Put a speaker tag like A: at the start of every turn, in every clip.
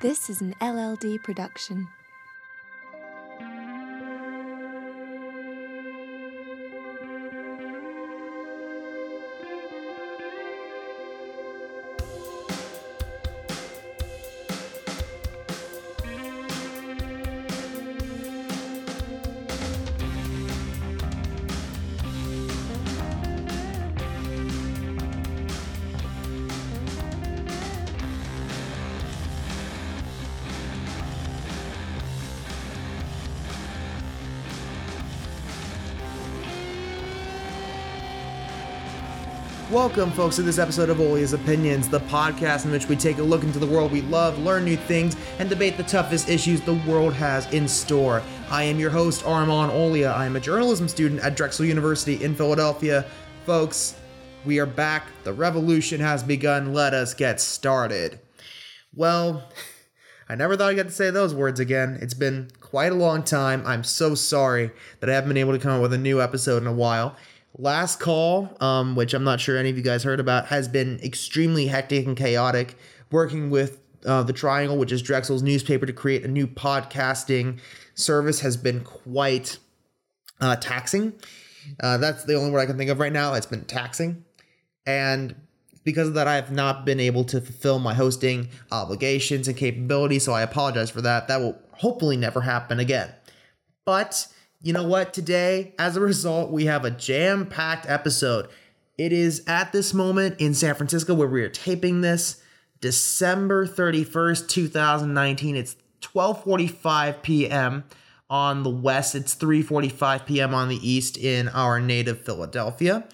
A: This is an LLD production.
B: Welcome, folks, to this episode of Olia's Opinions, the podcast in which we take a look into the world we love, learn new things, and debate the toughest issues the world has in store. I am your host, Armand Olia. I am a journalism student at Drexel University in Philadelphia. Folks, we are back. The revolution has begun. Let us get started. Well, I never thought I'd get to say those words again. It's been quite a long time. I'm so sorry that I haven't been able to come up with a new episode in a while. Last Call, um, which I'm not sure any of you guys heard about, has been extremely hectic and chaotic. Working with uh, the Triangle, which is Drexel's newspaper, to create a new podcasting service has been quite uh, taxing. Uh, that's the only word I can think of right now. It's been taxing. And because of that, I have not been able to fulfill my hosting obligations and capabilities. So I apologize for that. That will hopefully never happen again. But you know what? Today, as a result, we have a jam packed episode. It is at this moment in San Francisco where we are taping this, December 31st, 2019. It's 12:45 p.m. on the west. It's 3:45 p.m. on the east in our native Philadelphia.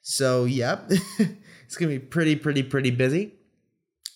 B: So, yep. it's going to be pretty pretty pretty busy.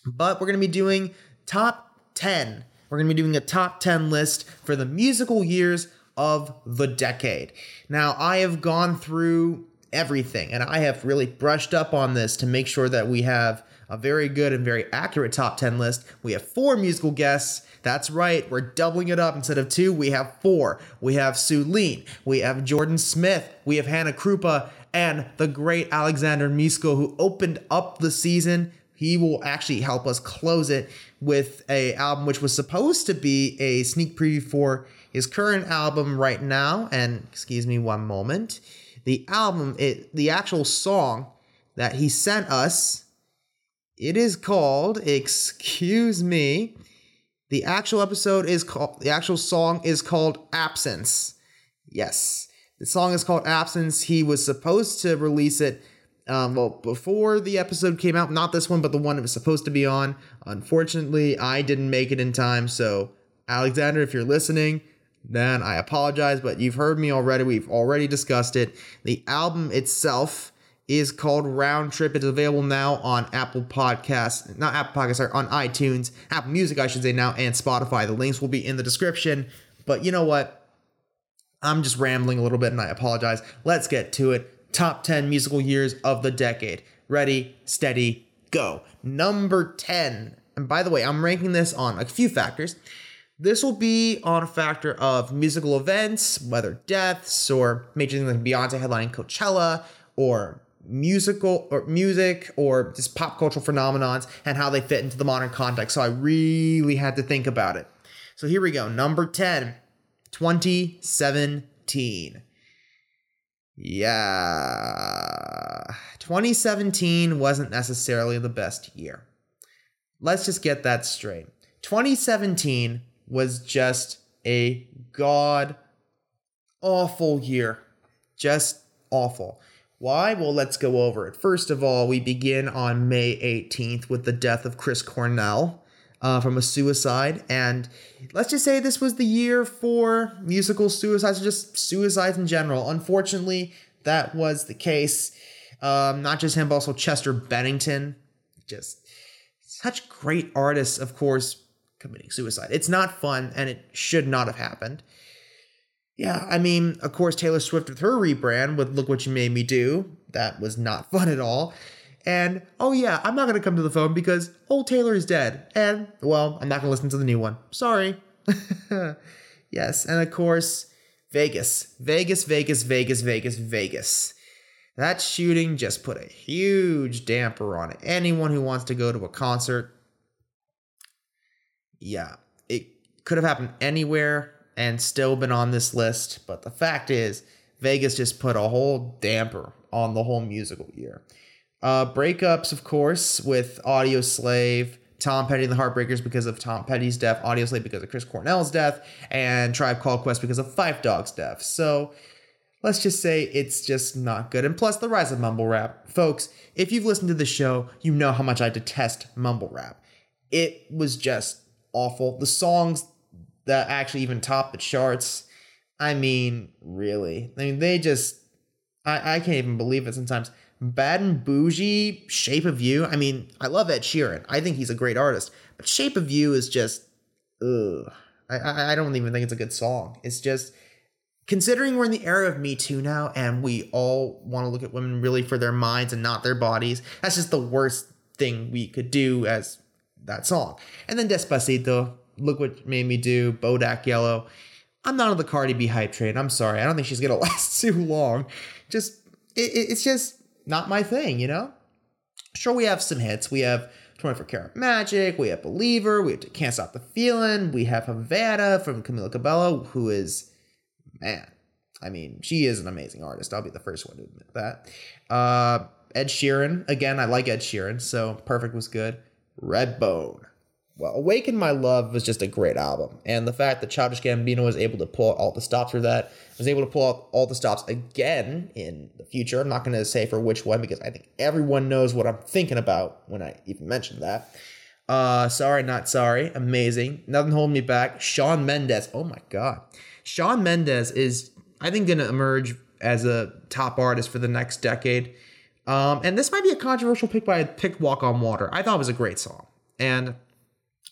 B: But we're going to be doing top 10. We're going to be doing a top 10 list for the musical years of the decade. Now, I have gone through everything and I have really brushed up on this to make sure that we have a very good and very accurate top 10 list. We have four musical guests. That's right, we're doubling it up. Instead of two, we have four. We have Sulene, we have Jordan Smith, we have Hannah Krupa, and the great Alexander Misko, who opened up the season. He will actually help us close it with a album which was supposed to be a sneak preview for his current album right now. And excuse me one moment. The album, it the actual song that he sent us, it is called Excuse Me. The actual episode is called the actual song is called Absence. Yes. The song is called Absence. He was supposed to release it um, well, before the episode came out, not this one, but the one it was supposed to be on. Unfortunately, I didn't make it in time. So, Alexander, if you're listening, then I apologize, but you've heard me already. We've already discussed it. The album itself is called Round Trip. It's available now on Apple Podcasts, not Apple Podcasts, sorry, on iTunes, Apple Music, I should say now, and Spotify. The links will be in the description. But you know what? I'm just rambling a little bit and I apologize. Let's get to it. Top 10 musical years of the decade. Ready, steady, go. Number 10. And by the way, I'm ranking this on a few factors. This will be on a factor of musical events, whether deaths or major things like Beyonce headlining Coachella or musical or music or just pop cultural phenomenons and how they fit into the modern context. So I really had to think about it. So here we go. Number 10, 2017. Yeah. 2017 wasn't necessarily the best year. Let's just get that straight. 2017 was just a god awful year. Just awful. Why? Well, let's go over it. First of all, we begin on May 18th with the death of Chris Cornell uh, from a suicide. And let's just say this was the year for musical suicides, or just suicides in general. Unfortunately, that was the case. Um, not just him, but also Chester Bennington. Just such great artists, of course, committing suicide. It's not fun and it should not have happened. Yeah, I mean, of course, Taylor Swift with her rebrand with Look What You Made Me Do. That was not fun at all. And oh, yeah, I'm not going to come to the phone because old Taylor is dead. And, well, I'm not going to listen to the new one. Sorry. yes, and of course, Vegas. Vegas, Vegas, Vegas, Vegas, Vegas. That shooting just put a huge damper on anyone who wants to go to a concert yeah, it could have happened anywhere and still been on this list. But the fact is, Vegas just put a whole damper on the whole musical year. Uh, breakups, of course, with Audioslave, Tom Petty and the Heartbreakers because of Tom Petty's death, Audioslave because of Chris Cornell's death, and Tribe Called Quest because of Phife Dawg's death. So let's just say it's just not good. And plus, the rise of mumble rap. Folks, if you've listened to the show, you know how much I detest mumble rap. It was just awful. The songs that actually even top the charts, I mean, really. I mean, they just, I, I can't even believe it sometimes. Bad and Bougie, Shape of You. I mean, I love Ed Sheeran. I think he's a great artist. But Shape of You is just, ugh. I, I, I don't even think it's a good song. It's just, considering we're in the era of Me Too now and we all want to look at women really for their minds and not their bodies, that's just the worst thing we could do as that song. And then Despacito, Look What Made Me Do, Bodak Yellow. I'm not on the Cardi B hype train. I'm sorry. I don't think she's going to last too long. Just, it, it's just not my thing, you know? Sure, we have some hits. We have 24 Karat Magic, we have Believer, we have Can't Stop the Feeling, we have Havana from Camila Cabello, who is, man, I mean, she is an amazing artist. I'll be the first one to admit that. Uh, Ed Sheeran, again, I like Ed Sheeran, so Perfect was good. Redbone. Well, Awaken My Love was just a great album. And the fact that Childish Gambino was able to pull out all the stops for that, was able to pull out all the stops again in the future. I'm not going to say for which one because I think everyone knows what I'm thinking about when I even mention that. Uh, sorry, not sorry. Amazing. Nothing holding me back. Shawn Mendes. Oh my God. Shawn Mendes is, I think, going to emerge as a top artist for the next decade. Um, and this might be a controversial pick, but I picked Walk on Water. I thought it was a great song. And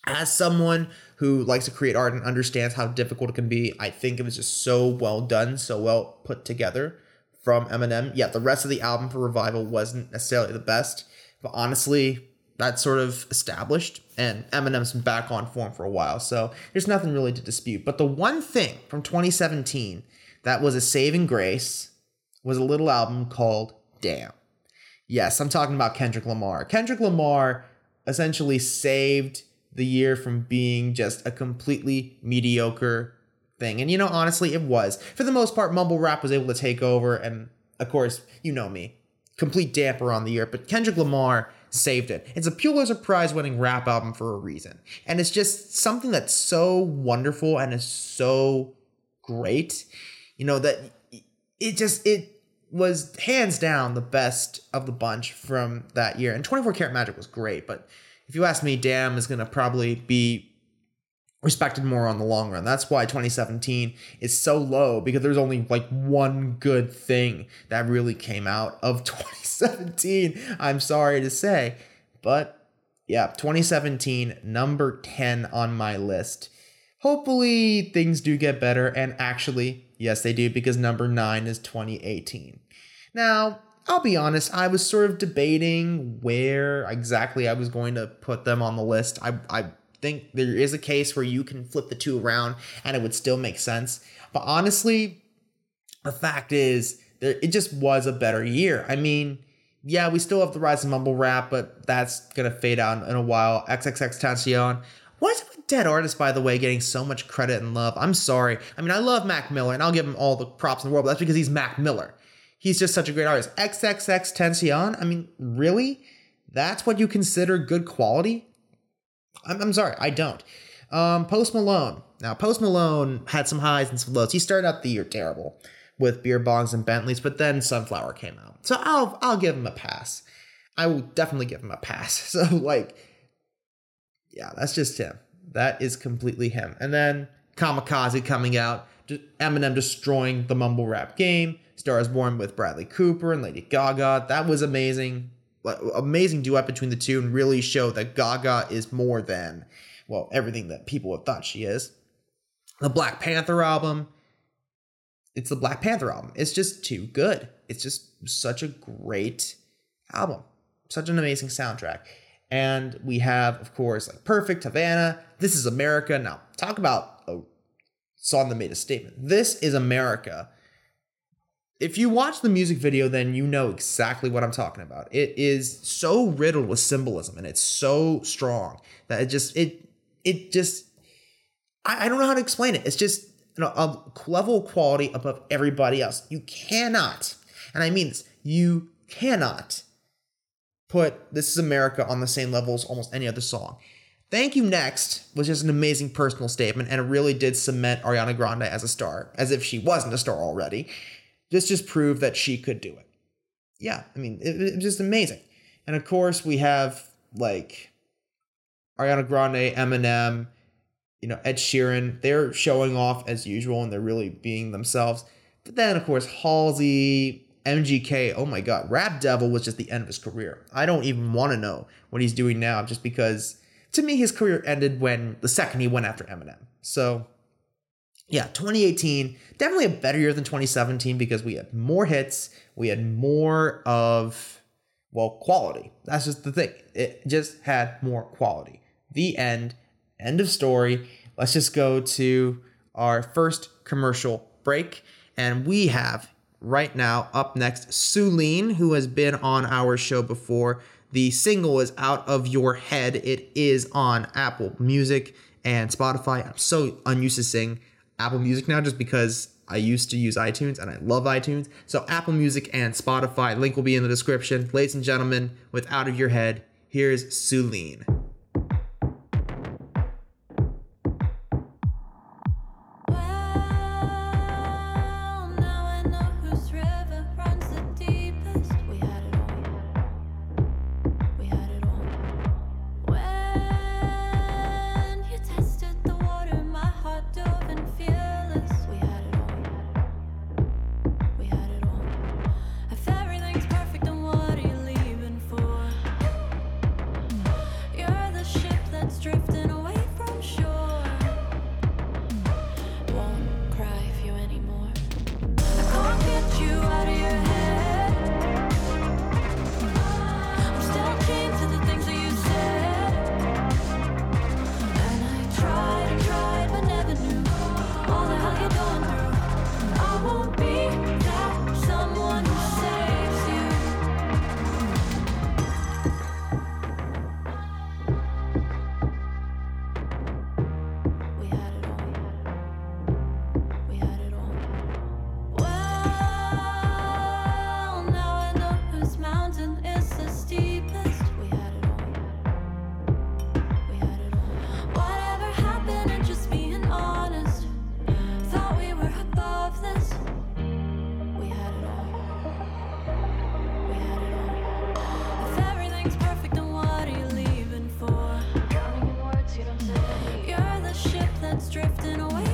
B: as someone who likes to create art and understands how difficult it can be, I think it was just so well done, so well put together from Eminem. Yeah, the rest of the album for Revival wasn't necessarily the best, but honestly, that's sort of established, and Eminem's been back on form for a while, so there's nothing really to dispute. But the one thing from 2017 that was a saving grace was a little album called Damn. Yes, I'm talking about Kendrick Lamar. Kendrick Lamar essentially saved the year from being just a completely mediocre thing. And you know, honestly, it was. For the most part, mumble rap was able to take over, and of course, you know me, complete damper on the year. But Kendrick Lamar saved it. It's a Pulitzer Prize winning rap album for a reason. And it's just something that's so wonderful and is so great. You know, that it just, it was hands down the best of the bunch from that year. And 24 Karat Magic was great, but if you ask me, Damn is going to probably be respected more on the long run. That's why 2017 is so low because there's only like one good thing that really came out of 2017. I'm sorry to say, but yeah, 2017 number 10 on my list. Hopefully things do get better and actually, yes they do because number 9 is 2018. Now, I'll be honest, I was sort of debating where exactly I was going to put them on the list. I, I think there is a case where you can flip the two around and it would still make sense. But honestly, the fact is, it just was a better year. I mean, yeah, we still have the rise of mumble rap, but that's gonna fade out in a while. XXXTentacion. Why is it with dead Artist, by the way, getting so much credit and love? I'm sorry. I mean, I love Mac Miller, and I'll give him all the props in the world, but that's because he's Mac Miller. He's just such a great artist. XXXTentacion, I mean, really? That's what you consider good quality? I'm, I'm sorry, I don't. Um, Post Malone. Now, Post Malone had some highs and some lows. He started out the year terrible with beer bongs and Bentleys, but then Sunflower came out. So I'll I'll give him a pass. I will definitely give him a pass. So like, yeah, that's just him. That is completely him. And then Kamikaze coming out, Eminem destroying the mumble rap game. Stars Born with Bradley Cooper and Lady Gaga. That was amazing. Amazing duet between the two and really showed that Gaga is more than, well, everything that people have thought she is. The Black Panther album. It's the Black Panther album. It's just too good. It's just such a great album. Such an amazing soundtrack. And we have, of course, like Perfect, Havana, This is America. Now, talk about a song that made a statement. This is America if you watch the music video, then you know exactly what I'm talking about. It is so riddled with symbolism and it's so strong that it just it
C: it just I, I don't know how to explain it. It's just you know, a level of quality above everybody else. You cannot, and I mean this, you cannot put This Is America on the same level as almost any other song. Thank You Next was just an amazing personal statement, and it really did cement Ariana Grande as a star, as if she wasn't a star already. This just proved that she could do it. Yeah, I mean, it, it was just amazing. And of course, we have like Ariana Grande, Eminem, you know, Ed Sheeran. They're showing off as usual and they're really being themselves. But then, of course, Halsey, MGK, oh my God, Rap Devil was just the end of his career. I don't even want to know what he's doing now just because to me, his career ended when the second he went after Eminem. So, yeah, 2018, definitely a better year than 2017 because we had more hits, we had more of, well, quality. That's just the thing. It just had more quality. The end. End of story. Let's just go to our first commercial break. And we have right now up next Sulene, who has been on our show before. The single is Out of Your Head. It is on Apple Music and Spotify. I'm so unused to saying Apple Music now just because I used to use iTunes and I love iTunes. So Apple Music and Spotify. Link will be in the description. Ladies and gentlemen, with Out of Your Head, here's Sulene.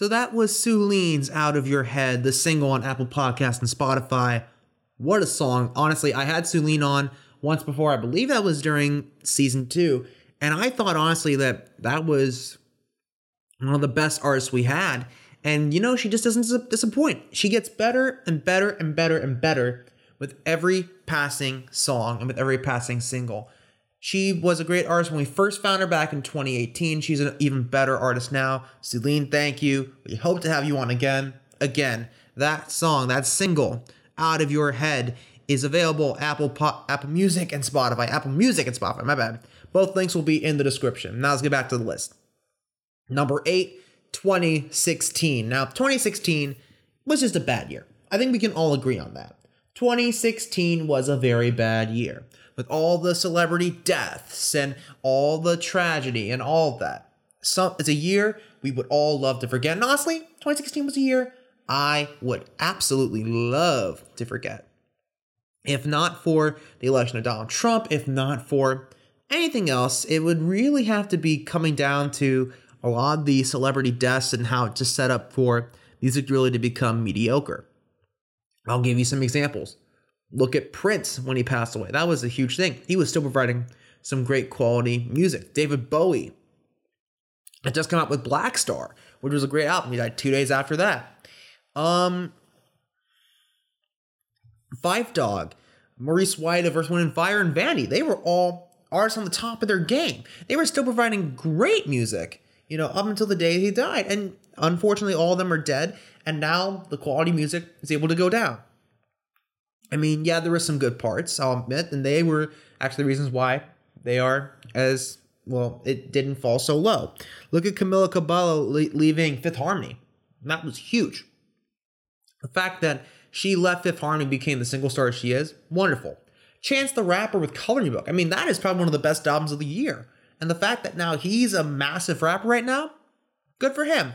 C: So that was Sulene's Out of Your Head, the single on Apple Podcast and Spotify.
B: What a song. Honestly, I had Celine on once before. I believe that was during season two. And I thought, honestly, that that was one of the best artists we had. And, you know, she just doesn't disappoint. She gets better and better and better and better with every passing song and with every passing single. She was a great artist when we first found her back in 2018. She's an even better artist now. Celine, thank you. We hope to have you on again. Again, that song, that single, Out of Your Head, is available Apple Apple Music and Spotify. Apple Music and Spotify, my bad. Both links will be in the description. Now let's get back to the list. Number eight, 2016. Now, 2016 was just a bad year. I think we can all agree on that. 2016 was a very bad year with all the celebrity deaths and all the tragedy and all that. Some, it's a year we would all love to forget. And honestly, 2016 was a year I would absolutely love to forget. If not for the election of Donald Trump, if not for anything else, it would really have to be coming down to a lot of the celebrity deaths and how it just set up for music really to become mediocre. I'll give you some examples. Look at Prince when he passed away. That was a huge thing. He was still providing some great quality music. David Bowie had just come out with Black Star, which was a great album. He died two days after that. Um, Phife Dawg, Maurice White of Earth, Wind and Fire, and Vanity. They were all artists on the top of their game. They were still providing great music, you know, up until the day he died. And unfortunately, all of them are dead. And now the quality music is able to go down. I mean, yeah, there were some good parts, I'll admit, and they were actually the reasons why they are as well. It didn't fall so low. Look at Camila Cabello le- leaving Fifth Harmony. That was huge. The fact that she left Fifth Harmony became the single star she is, wonderful. Chance the Rapper with Coloring Book. I mean, that is probably one of the best albums of the year. And the fact that now he's a massive rapper right now, good for him.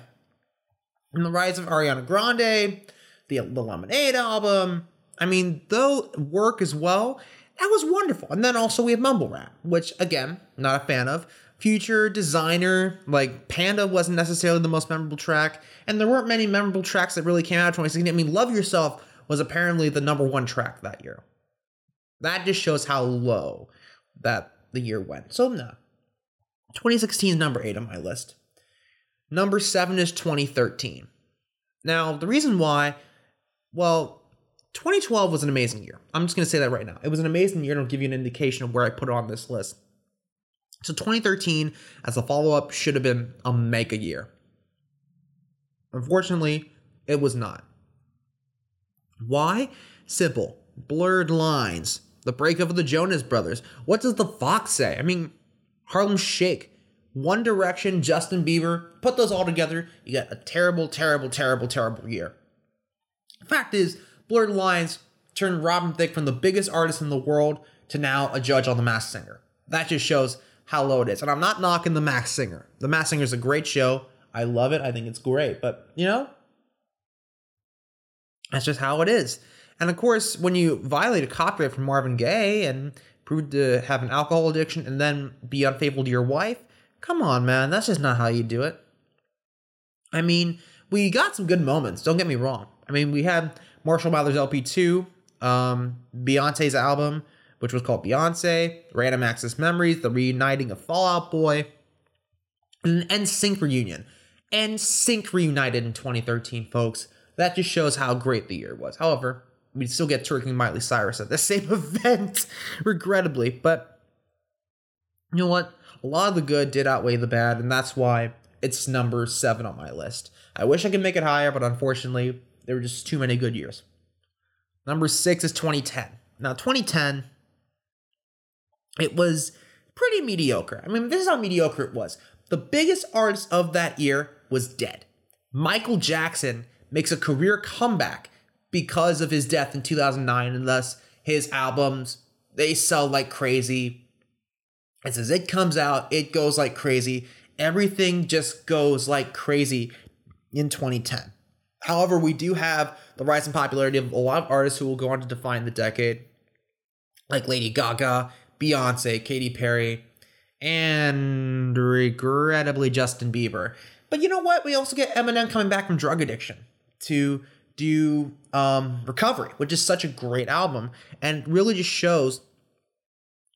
B: And the rise of Ariana Grande, the, the Lemonade album, I mean, though work as well, that was wonderful. And then also we have mumble rap, which again, not a fan of. Future Desiigner, like Panda wasn't necessarily the most memorable track, and there weren't many memorable tracks that really came out of 2016. I mean, Love Yourself was apparently the number one track that year. That just shows how low that the year went. So no. 2016 is number eight on my list. Number seven is 2013. Now, the reason why, well, 2012 was an amazing year. I'm just going to say that right now. It was an amazing year, and I'll give you an indication of where I put it on this list. So 2013, as a follow up, should have been a mega year. Unfortunately, it was not. Why? Simple. Blurred lines. The breakup of the Jonas Brothers. What does the Fox say? I mean, Harlem Shake. One Direction, Justin Bieber. Put those all together, you got a terrible, terrible, terrible, terrible year. Fact is, Blurred Lines turned Robin Thicke from the biggest artist in the world to now a judge on The Masked Singer. That just shows how low it is. And I'm not knocking The Masked Singer. The Masked Singer is a great show. I love it. I think it's great. But, you know, that's just how it is. And of course, when you violate a copyright from Marvin Gaye and prove to have an alcohol addiction and then be unfaithful to your wife, come on, man. That's just not how you do it. I mean, we got some good moments. Don't get me wrong. I mean, we had Marshall Mathers LP2, um, Beyonce's album, which was called Beyonce, Random Access Memories, The Reuniting of Fall Out Boy, and NSYNC Reunion. NSYNC reunited in 2013, folks. That just shows how great the year was. However, we still get Turkey and Miley Cyrus at the same event, regrettably. But you know what? A lot of the good did outweigh the bad, and that's why it's number seven on my list. I wish I could make it higher, but unfortunately, there were just too many good years. Number six is 2010. Now, 2010, it was pretty mediocre. I mean, this is how mediocre it was. The biggest artist of that year was dead. Michael Jackson makes a career comeback because of his death in 2009, and thus his albums they sell like crazy. As as it comes out, it goes like crazy. Everything just goes like crazy in 2010. However, we do have the rise in popularity of a lot of artists who will go on to define the decade, like Lady Gaga, Beyonce, Katy Perry, and regrettably Justin Bieber. But you know what? We also get Eminem coming back from drug addiction to do um, Recovery, which is such a great album and really just shows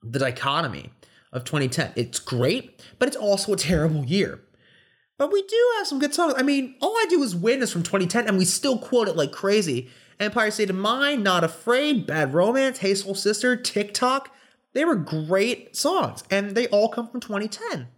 B: the dichotomy of 2010. It's great, but it's also a terrible year. But we do have some good songs. I mean, All I Do Is Win is from 2010, and we still quote it like crazy. Empire State of Mind, Not Afraid, Bad Romance, Hey Soul Sister, TikTok. They were great songs, and they all come from 2010.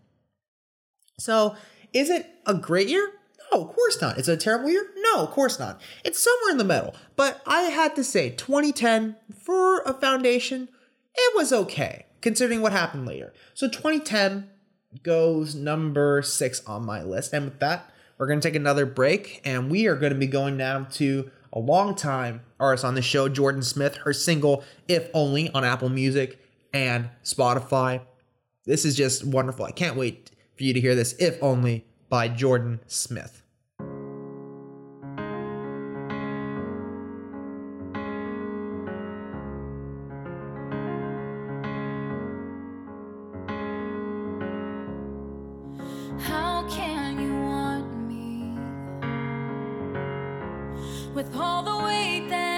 B: So, is it a great year? No, of course not. Is it a terrible year? No, of course not. It's somewhere in the middle. But I had to say, 2010, for a foundation, it was okay, considering what happened later. So 2010 goes number six on my list. And with that, we're going to take another break, and we are going to be going down to a long time artist on the show, Jordan Smith, her single If Only on Apple Music and Spotify. This is just wonderful. I can't wait for you to hear this If Only by Jordan Smith.
C: With all the weight that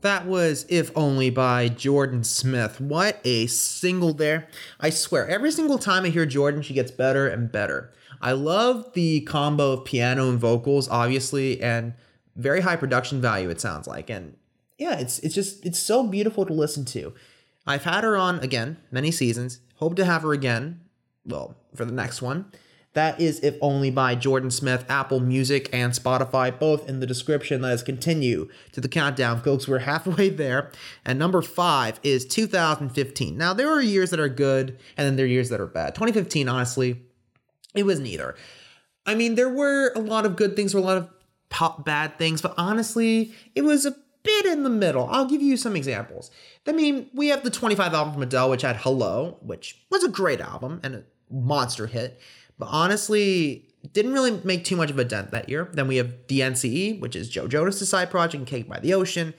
C: That
B: was If Only by Jordan Smith. What a single there. I swear, every single time I hear Jordan, she gets better and better. I love the combo of piano and vocals, obviously, and very high production value, it sounds like. And yeah, it's it's just it's so beautiful to listen to. I've had her on again, many seasons. Hope to have her again, well, for the next one. That is If Only by Jordan Smith, Apple Music, and Spotify, both in the description. Let us continue to the countdown, folks. We're halfway there. And number five is 2015. Now, there are years that are good, and then there are years that are bad. 2015, honestly, it was neither. I mean, there were a lot of good things, were a lot of bad things, but honestly, it was a bit in the middle. I'll give you some examples. I mean, we have the 25 album from Adele, which had Hello, which was a great album and a monster hit. But honestly, didn't really make too much of a dent that year. Then we have the DNCE, which is Joe Jonas' side project, Cake by the Ocean.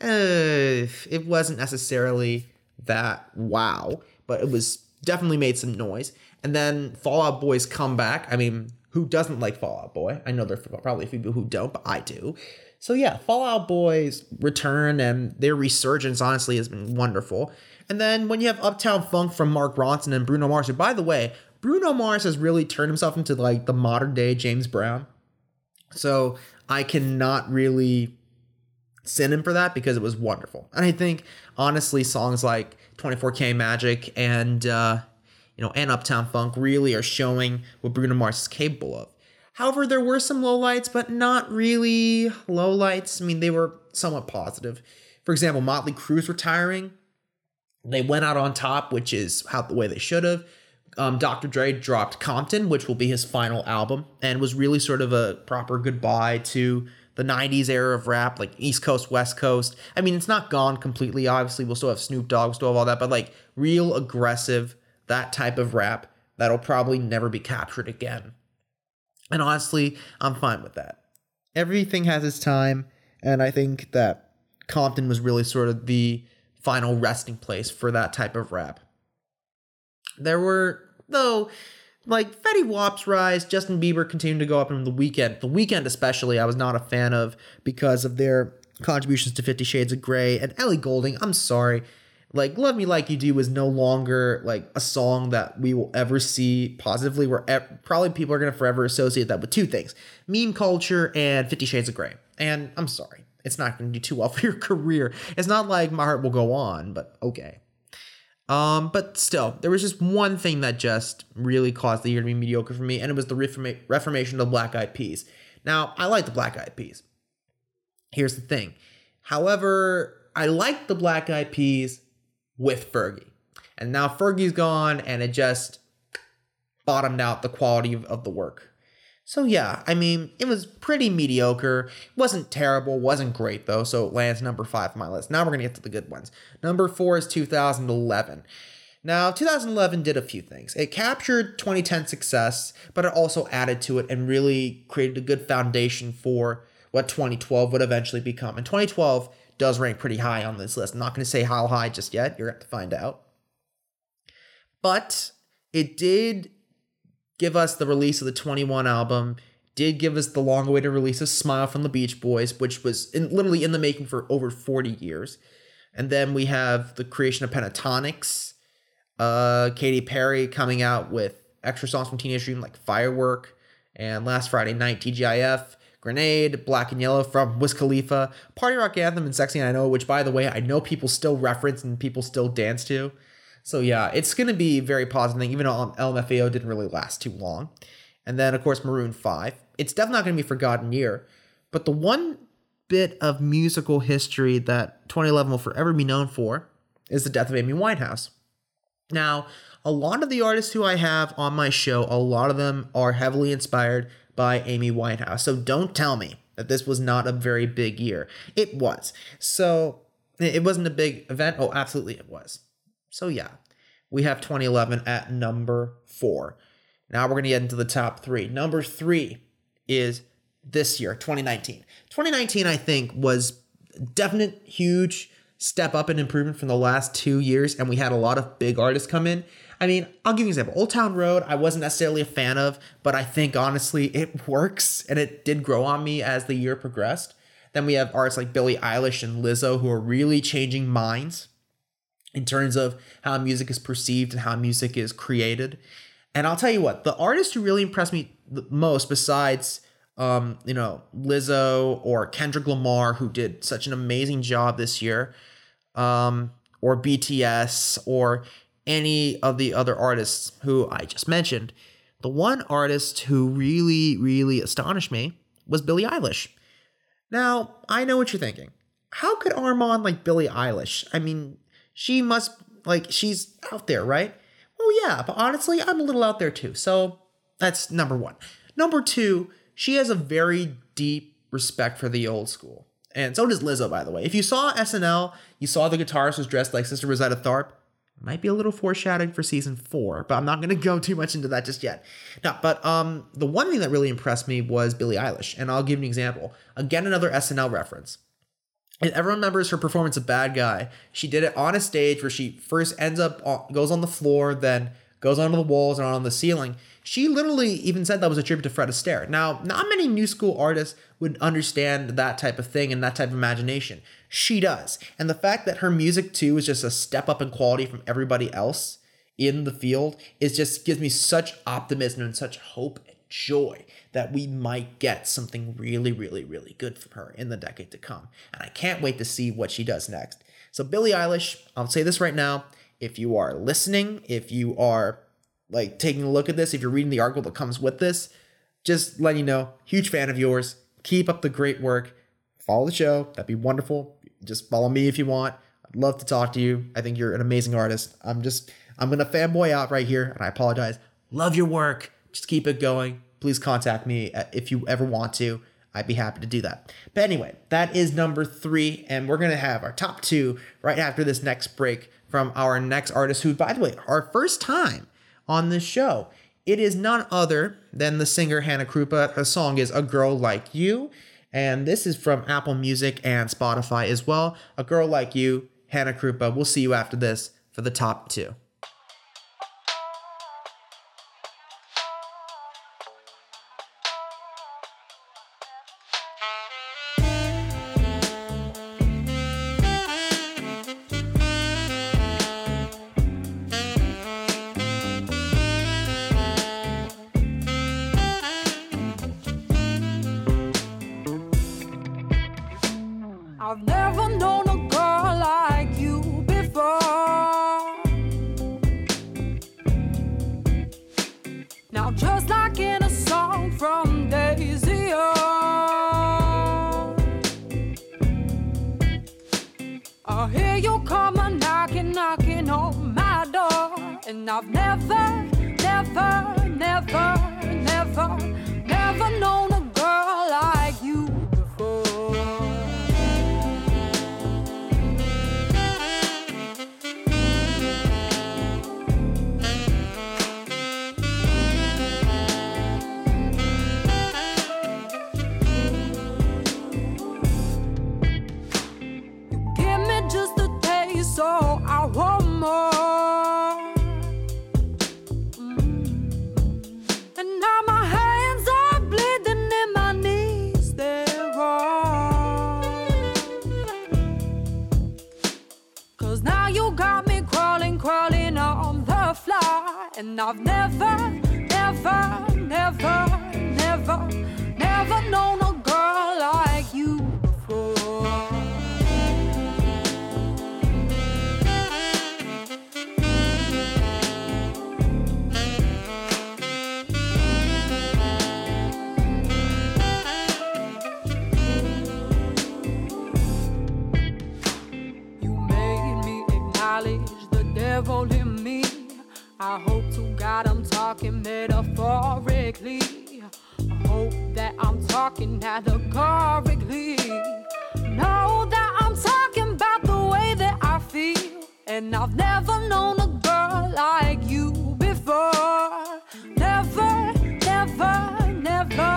B: Uh, it wasn't necessarily that wow, but it was definitely made some noise. And then Fall Out Boy's comeback. I mean, who doesn't like Fall Out Boy? I know there are probably a few people who don't, but I do. So yeah, Fall Out Boy's return and their resurgence honestly has been wonderful. And then when you have Uptown Funk from Mark Ronson and Bruno Mars, who by the way, Bruno Mars has really turned himself into like the modern day James Brown. So I cannot really sin him for that because it was wonderful. And I think honestly, songs like 24K Magic and uh, you know, and Uptown Funk really are showing what Bruno Mars is capable of. However, there were some lowlights, but not really lowlights. I mean, they were somewhat positive. For example, Motley Crue's retiring. They went out on top, which is how the way they should have um, Dr. Dre dropped Compton, which will be his final album, and was really sort of a proper goodbye to the 90s era of rap, like East Coast, West Coast. I mean, it's not gone completely. Obviously, we'll still have Snoop Dogg, we'll still have all that, but like real aggressive, that type of rap that'll probably never be captured again. And honestly, I'm fine with that. Everything has its time, and I think that Compton was really sort of the final resting place for that type of rap. There were, though, like Fetty Wap's rise, Justin Bieber continued to go up in the Weeknd. The Weeknd, especially, I was not a fan of because of their contributions to Fifty Shades of Grey and Ellie Goulding. I'm sorry. Like Love Me Like You Do is no longer like a song that we will ever see positively. Where ev- probably people are gonna forever associate that with two things: meme culture and Fifty Shades of Grey. And I'm sorry, it's not gonna do too well for your career. It's not like My Heart Will Go On, but okay. Um, but still, there was just one thing that just really caused the year to be mediocre for me, and it was the reforma- reformation of the Black Eyed Peas. Now, I like the Black Eyed Peas. Here's the thing. However, I like the Black Eyed Peas with Fergie. And now Fergie's gone, and it just bottomed out the quality of, of the work. So yeah, I mean, it was pretty mediocre. Wasn't terrible, wasn't great though, so it lands number five on my list. Now we're gonna get to the good ones. Number four is 2011. Now, 2011 did a few things. It captured 2010 success, but it also added to it and really created a good foundation for what 2012 would eventually become. And 2012 does rank pretty high on this list. I'm not to say how high just yet. You're to have to find out. But it did give us the release of the 21 album, did give us the long awaited release of Smile from the Beach Boys, which was in, literally in the making for over 40 years. And then we have the creation of Pentatonix, uh, Katy Perry coming out with extra songs from Teenage Dream like Firework, and last Friday night, TGIF, Grenade, Black and Yellow from Wiz Khalifa, Party Rock Anthem, and Sexy and I Know, which by the way, I know people still reference and people still dance to. So yeah, it's going to be very positive thing, even though LMFAO didn't really last too long. And then, of course, Maroon 5. It's definitely not going to be forgotten year. But the one bit of musical history that 2011 will forever be known for is the death of Amy Winehouse. Now, a lot of the artists who I have on my show, a lot of them are heavily inspired by Amy Winehouse. So don't tell me that this was not a very big year. It was. So it wasn't a big event. Oh, absolutely it was. So yeah, we have 2011 at number four. Now we're going to get into the top three. Number three is this year, 2019. 2019, I think, was definite huge step up in improvement from the last two years, and we had a lot of big artists come in. I mean, I'll give you an example. Old Town Road, I wasn't necessarily a fan of, but I think honestly it works and it did grow on me as the year progressed. Then we have artists like Billie Eilish and Lizzo who are really changing minds in terms of how music is perceived and how music is created. And I'll tell you what, the artist who really impressed me most, besides um, you know, Lizzo or Kendrick Lamar, who did such an amazing job this year, um, or BTS or any of the other artists who I just mentioned. The one artist who really, really astonished me was Billie Eilish. Now, I know what you're thinking. How could Armand like Billie Eilish? I mean, she must like she's out there, right? Well, yeah, but honestly, I'm a little out there too. So that's number one. Number two, she has a very deep respect for the old school. And so does Lizzo, by the way. If you saw SNL, you saw the guitarist was dressed like Sister Rosetta Tharpe. Might be a little foreshadowing for season four, but I'm not gonna go too much into that just yet. But um, the one thing that really impressed me was Billie Eilish, and I'll give an example. Again, another SNL reference. Everyone remembers her performance of Bad Guy. She did it on a stage where she first ends up goes on the floor, then goes onto the walls and on the ceiling. She literally even said that was a tribute to Fred Astaire. Now, not many new school artists would understand that type of thing and that type of imagination. She does. And the fact that her music too is just a step up in quality from everybody else in the field is just gives me such optimism and such hope joy that we might get something really, really, really good from her in the decade to come. And I can't wait to see what she does next. So, Billie Eilish, I'll say this right now. If you are listening, if you are like taking a look at this, if you're reading the article that comes with this, just letting you know, huge fan of yours. Keep up the great work. Follow the show. That'd be wonderful. Just follow me if you want. I'd love to talk to you. I think you're an amazing artist. I'm just, I'm gonna fanboy out right here, and I apologize. Love your work. Just keep it going. Please contact me uh, if you ever want to. I'd be happy to do that. But anyway, that is number three, and we're gonna have our top two right after this next break from our next artist, who, by the way, our first time on this show. It is none other than the singer Hannah Krupa. Her song is A Girl Like You, and this is from Apple Music and Spotify as well. A Girl Like You, Hannah Krupa. We'll see you after this for the top two.
D: My door, and I've never, never, never, never, never known a girl like you before. And I've never, never, never, never, never known metaphorically. I hope that I'm talking categorically. Know that I'm talking about the way that I feel. And I've never known a girl like you before. Never, never, never,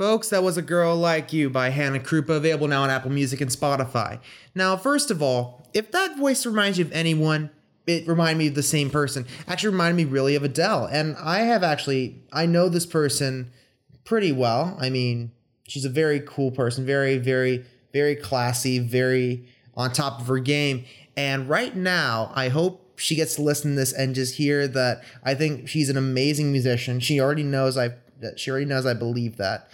B: Folks, that was A Girl Like You by Hannah Krupa, available now on Apple Music and Spotify. Now, first of all, if that voice reminds you of anyone, it reminded me of the same person. Actually, reminded me really of Adele. And I have actually, I know this person pretty well. I mean, she's a very cool person, very, very, very classy, very on top of her game. And right now, I hope she gets to listen to this and just hear that I think she's an amazing musician. She already knows I that she already knows I believe that.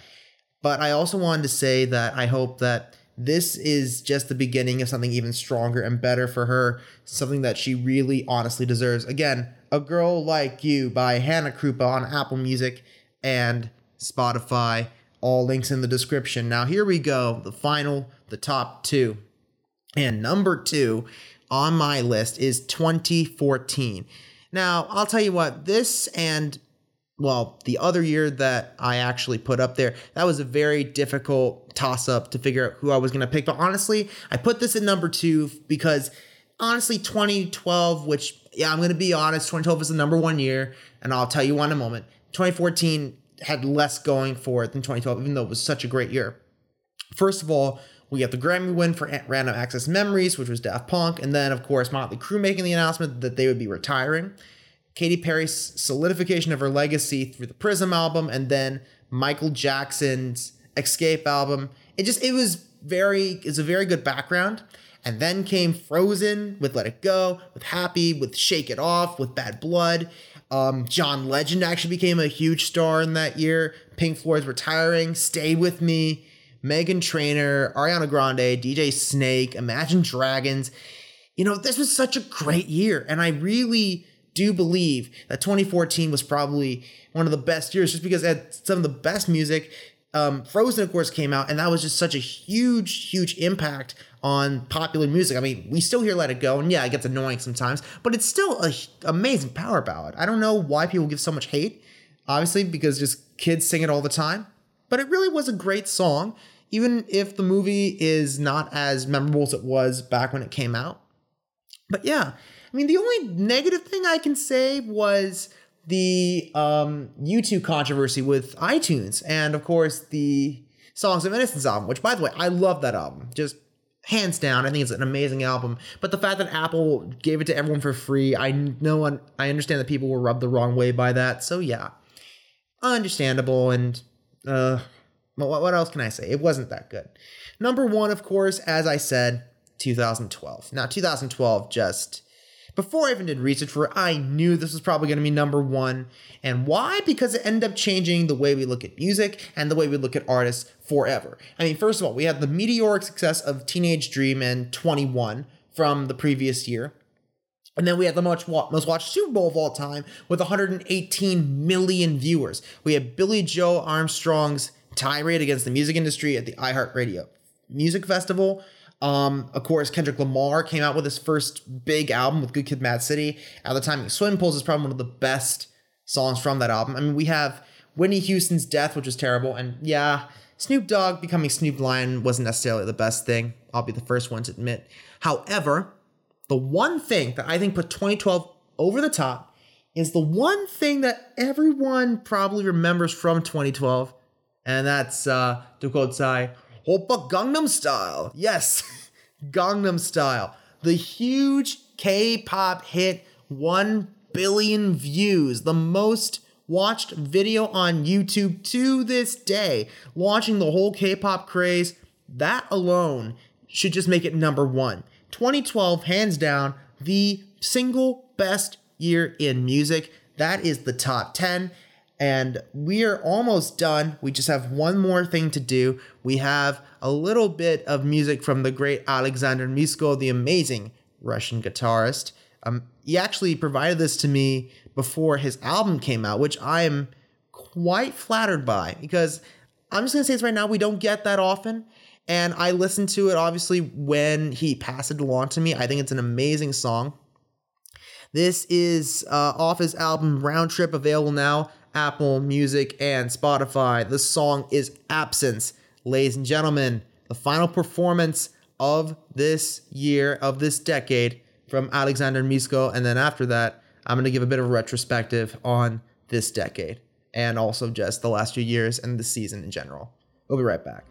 B: But I also wanted to say that I hope that this is just the beginning of something even stronger and better for her, something that she really honestly deserves. Again, A Girl Like You by Hannah Krupa on Apple Music and Spotify. All links in the description. Now, here we go. The final, the top two. And number two on my list is 2014. Now, I'll tell you what, this and well, the other year that I actually put up there, that was a very difficult toss up to figure out who I was going to pick. But honestly, I put this at number two because honestly, 2012, which, yeah, I'm going to be honest, 2012 was the number one year, and I'll tell you why in a moment. 2014 had less going for it than 2012, even though it was such a great year. First of all, we got the Grammy win for Random Access Memories, which was Daft Punk, and then, of course, Motley Crue making the announcement that they would be retiring. Katy Perry's solidification of her legacy through the Prism album, and then Michael Jackson's Xscape album. It just it was very it's a very good background. And then came Frozen with Let It Go, with Happy, with Shake It Off, with Bad Blood. Um, John Legend actually became a huge star in that year. Pink Floyd's retiring. Stay with Me. Meghan Trainor, Ariana Grande, DJ Snake, Imagine Dragons. You know, this was such a great year, and I really do believe that 2014 was probably one of the best years just because it had some of the best music. Um, Frozen, of course, came out, and that was just such a huge, huge impact on popular music. I mean, we still hear Let It Go, and yeah, it gets annoying sometimes, but it's still a amazing power ballad. I don't know why people give so much hate, obviously, because just kids sing it all the time, but it really was a great song, even if the movie is not as memorable as it was back when it came out. But yeah, I mean, the only negative thing I can say was the um, YouTube controversy with iTunes, and of course the Songs of Innocence album. Which, by the way, I love that album. Just hands down, I think it's an amazing album. But the fact that Apple gave it to everyone for free, I know, I understand that people were rubbed the wrong way by that. So yeah, understandable. And uh, what what else can I say? It wasn't that good. Number one, of course, as I said, 2012. Now, 2012 just before I even did research for it, I knew this was probably going to be number one. And why? Because it ended up changing the way we look at music and the way we look at artists forever. I mean, first of all, we had the meteoric success of Teenage Dream and 21 from the previous year. And then we had the most, most watched Super Bowl of all time with 118 million viewers. We had Billie Joe Armstrong's tirade against the music industry at the iHeartRadio Music Festival. Um, of course, Kendrick Lamar came out with his first big album with Good Kid, Mad City. At the time, Swim Pools is probably one of the best songs from that album. I mean, we have Whitney Houston's Death, which was terrible, and yeah, Snoop Dogg becoming Snoop Lion wasn't necessarily the best thing. I'll be the first one to admit. However, the one thing that I think put 2012 over the top is the one thing that everyone probably remembers from 2012, and that's uh, Dukotsai Oppa Gangnam Style. Yes, Gangnam Style. The huge K pop hit, 1 billion views, the most watched video on YouTube to this day, launching the whole K pop craze that alone should just make it number one. 2012, hands down, the single best year in music. That is the top 10. And we are almost done. We just have one more thing to do. We have a little bit of music from the great Alexander Misko, the amazing Russian guitarist. Um, he actually provided this to me before his album came out, which I am quite flattered by because I'm just gonna say this right now, we don't get that often. And I listened to it obviously when he passed it along to me. I think it's an amazing song. This is uh, off his album Round Trip, available now, Apple Music and Spotify. The song is Absence. Ladies and gentlemen, the final performance of this year, of this decade, from Alexander Misko. And then after that, I'm going to give a bit of a retrospective on this decade and also just the last few years and the season in general. We'll be right back.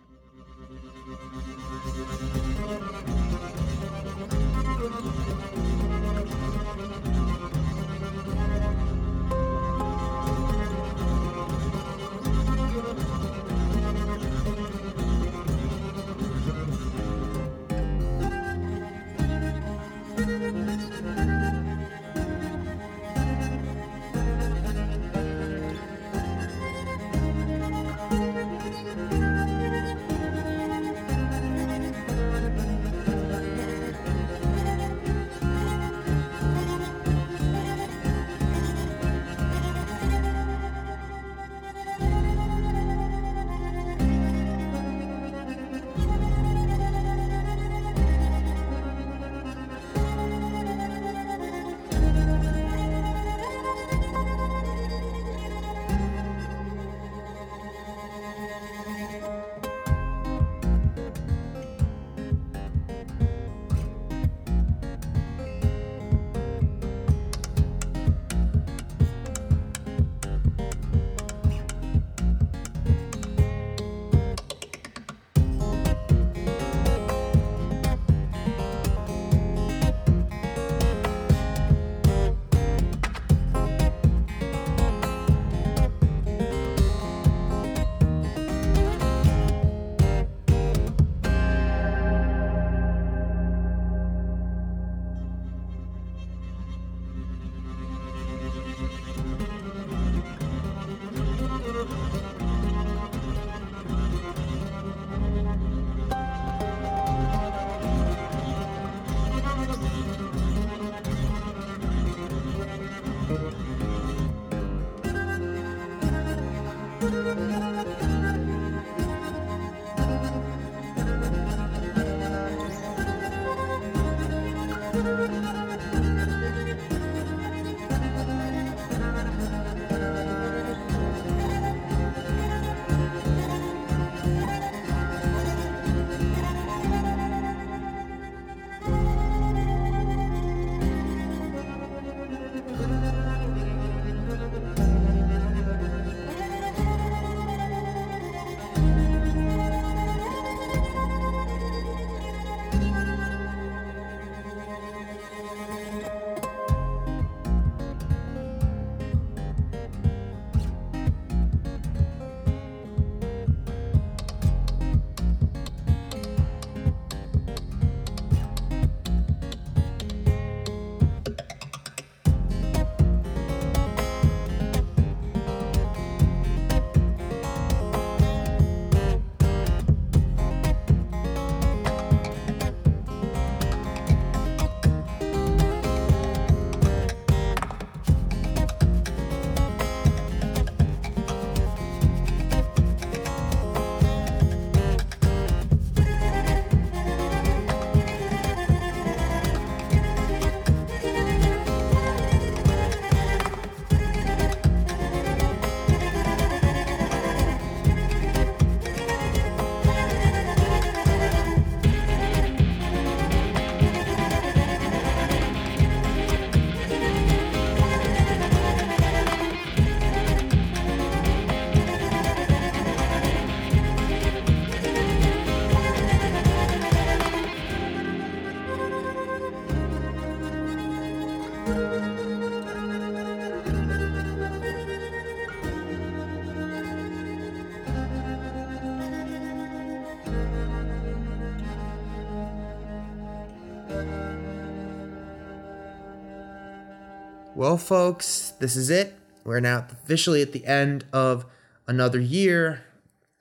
B: Well, folks, this is it. We're now officially at the end of another year,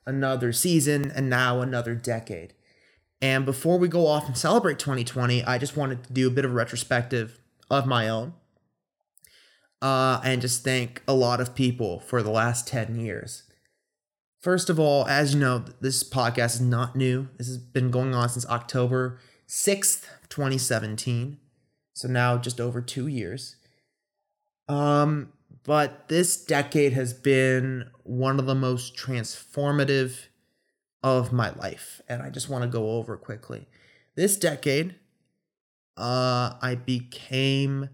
B: another season, and now another decade. And before we go off and celebrate 2020, I just wanted to do a bit of a retrospective of my own uh, and just thank a lot of people for the last 10 years. First of all, as you know, this podcast is not new. This has been going on since October 6th, 2017. So now just over two years. Um, but this decade has been one of the most transformative of my life. And I just want to go over quickly. This decade, uh, I became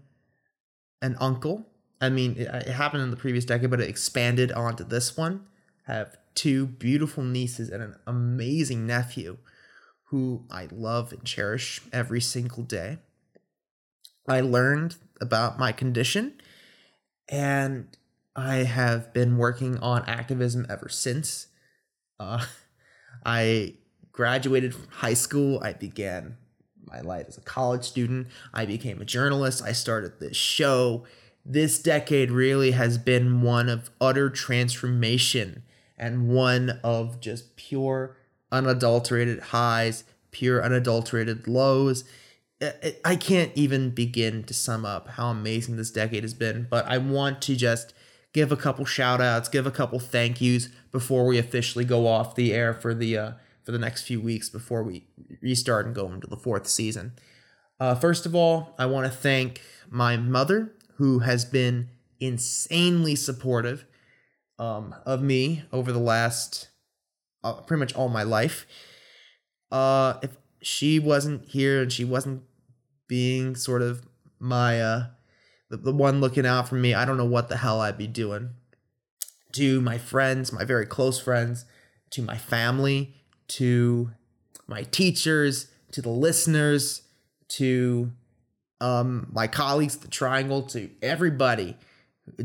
B: an uncle. I mean, it, it happened in the previous decade, but it expanded onto this one. I have two beautiful nieces and an amazing nephew who I love and cherish every single day. I learned about my condition and I have been working on activism ever since. Uh, I graduated from high school. I began my life as a college student. I became a journalist. I started this show. This decade really has been one of utter transformation and one of just pure, unadulterated highs, pure, unadulterated lows. I- can't even begin to sum up how amazing this decade has been, but I want to just give a couple shout outs, give a couple thank yous before we officially go off the air for the uh, for the next few weeks before we restart and go into the fourth season. Uh, first of all, I want to thank my mother, who has been insanely supportive um, of me over the last uh, pretty much all my life. Uh, if she wasn't here and she wasn't being sort of my uh, the, the one looking out for me, I don't know what the hell I'd be doing. To my friends, my very close friends, to my family, to my teachers, to the listeners, to um, my colleagues the Triangle, to everybody,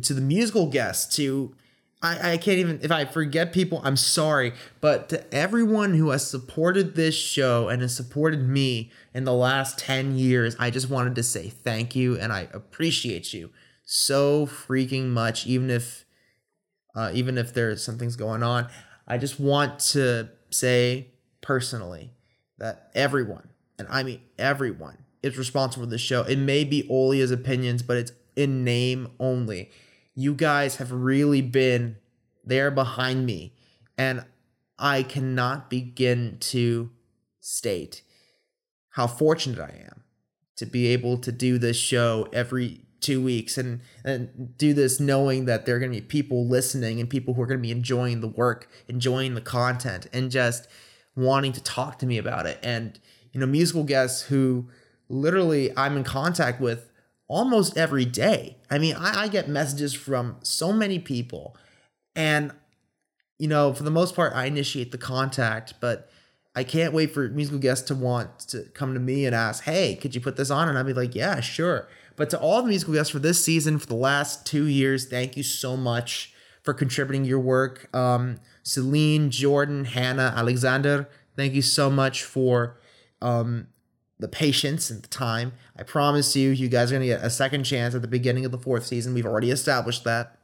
B: to the musical guests, to I, I can't even if I forget people, I'm sorry. But to everyone who has supported this show and has supported me in the last 10 years, I just wanted to say thank you and I appreciate you so freaking much, even if uh, even if there's something's going on. I just want to say personally that everyone, and I mean everyone, is responsible for this show. It may be Olia's opinions, but it's in name only. You guys have really been there behind me, and I cannot begin to state how fortunate I am to be able to do this show every two weeks and and do this knowing that there are going to be people listening and people who are going to be enjoying the work enjoying the content and just wanting to talk to me about it. And you know musical guests who literally i'm in contact with almost every day i mean i, I get messages from so many people and you know for the most part i initiate the contact but I can't wait for musical guests to want to come to me and ask, "Hey, could you put this on?" And I'd be like, "Yeah, sure." But to all the musical guests for this season, for the last two years, thank you so much for contributing your work. Um, Sulene, Jordan, Hannah, Alexander, thank you so much for um, the patience and the time. I promise you, you guys are gonna get a second chance at the beginning of the fourth season. We've already established that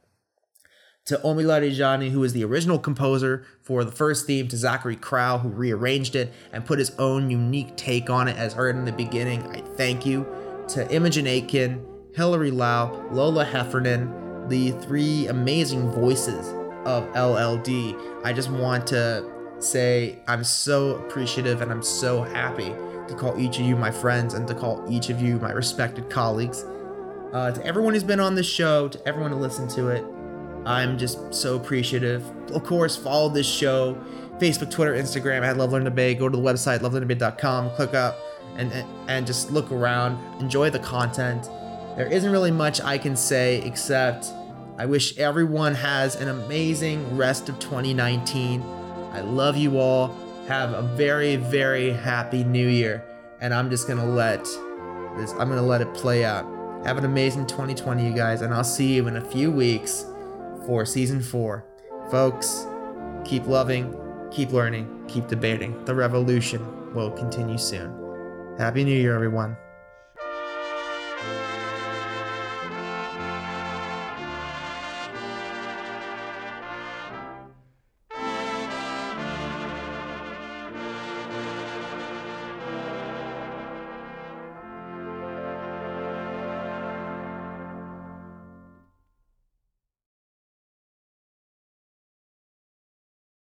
B: to Omila Rejani, who is the original composer for the first theme, to Zachary Crow, who rearranged it and put his own unique take on it, as heard in the beginning. I thank you. To Imogen Aitken, Hilary Lau, Lola Heffernan, the three amazing voices of LLD. I just want to say I'm so appreciative and I'm so happy to call each of you my friends and to call each of you my respected colleagues. Uh, to everyone who's been on this show, to everyone who listened to it, I'm just so appreciative. Of course, follow this show Facebook, Twitter, Instagram at Love Learn Debate. Go to the website, lovelearndebate.com, click up and, and, and just look around. Enjoy the content. There isn't really much I can say except I wish everyone has an amazing rest of 2019. I love you all. Have a very, very happy new year. And I'm just gonna let this, I'm gonna let it play out. Have an amazing 2020, you guys, and I'll see you in a few weeks for season four. Folks, keep loving, keep learning, keep debating. The revolution will continue soon. Happy New Year, everyone.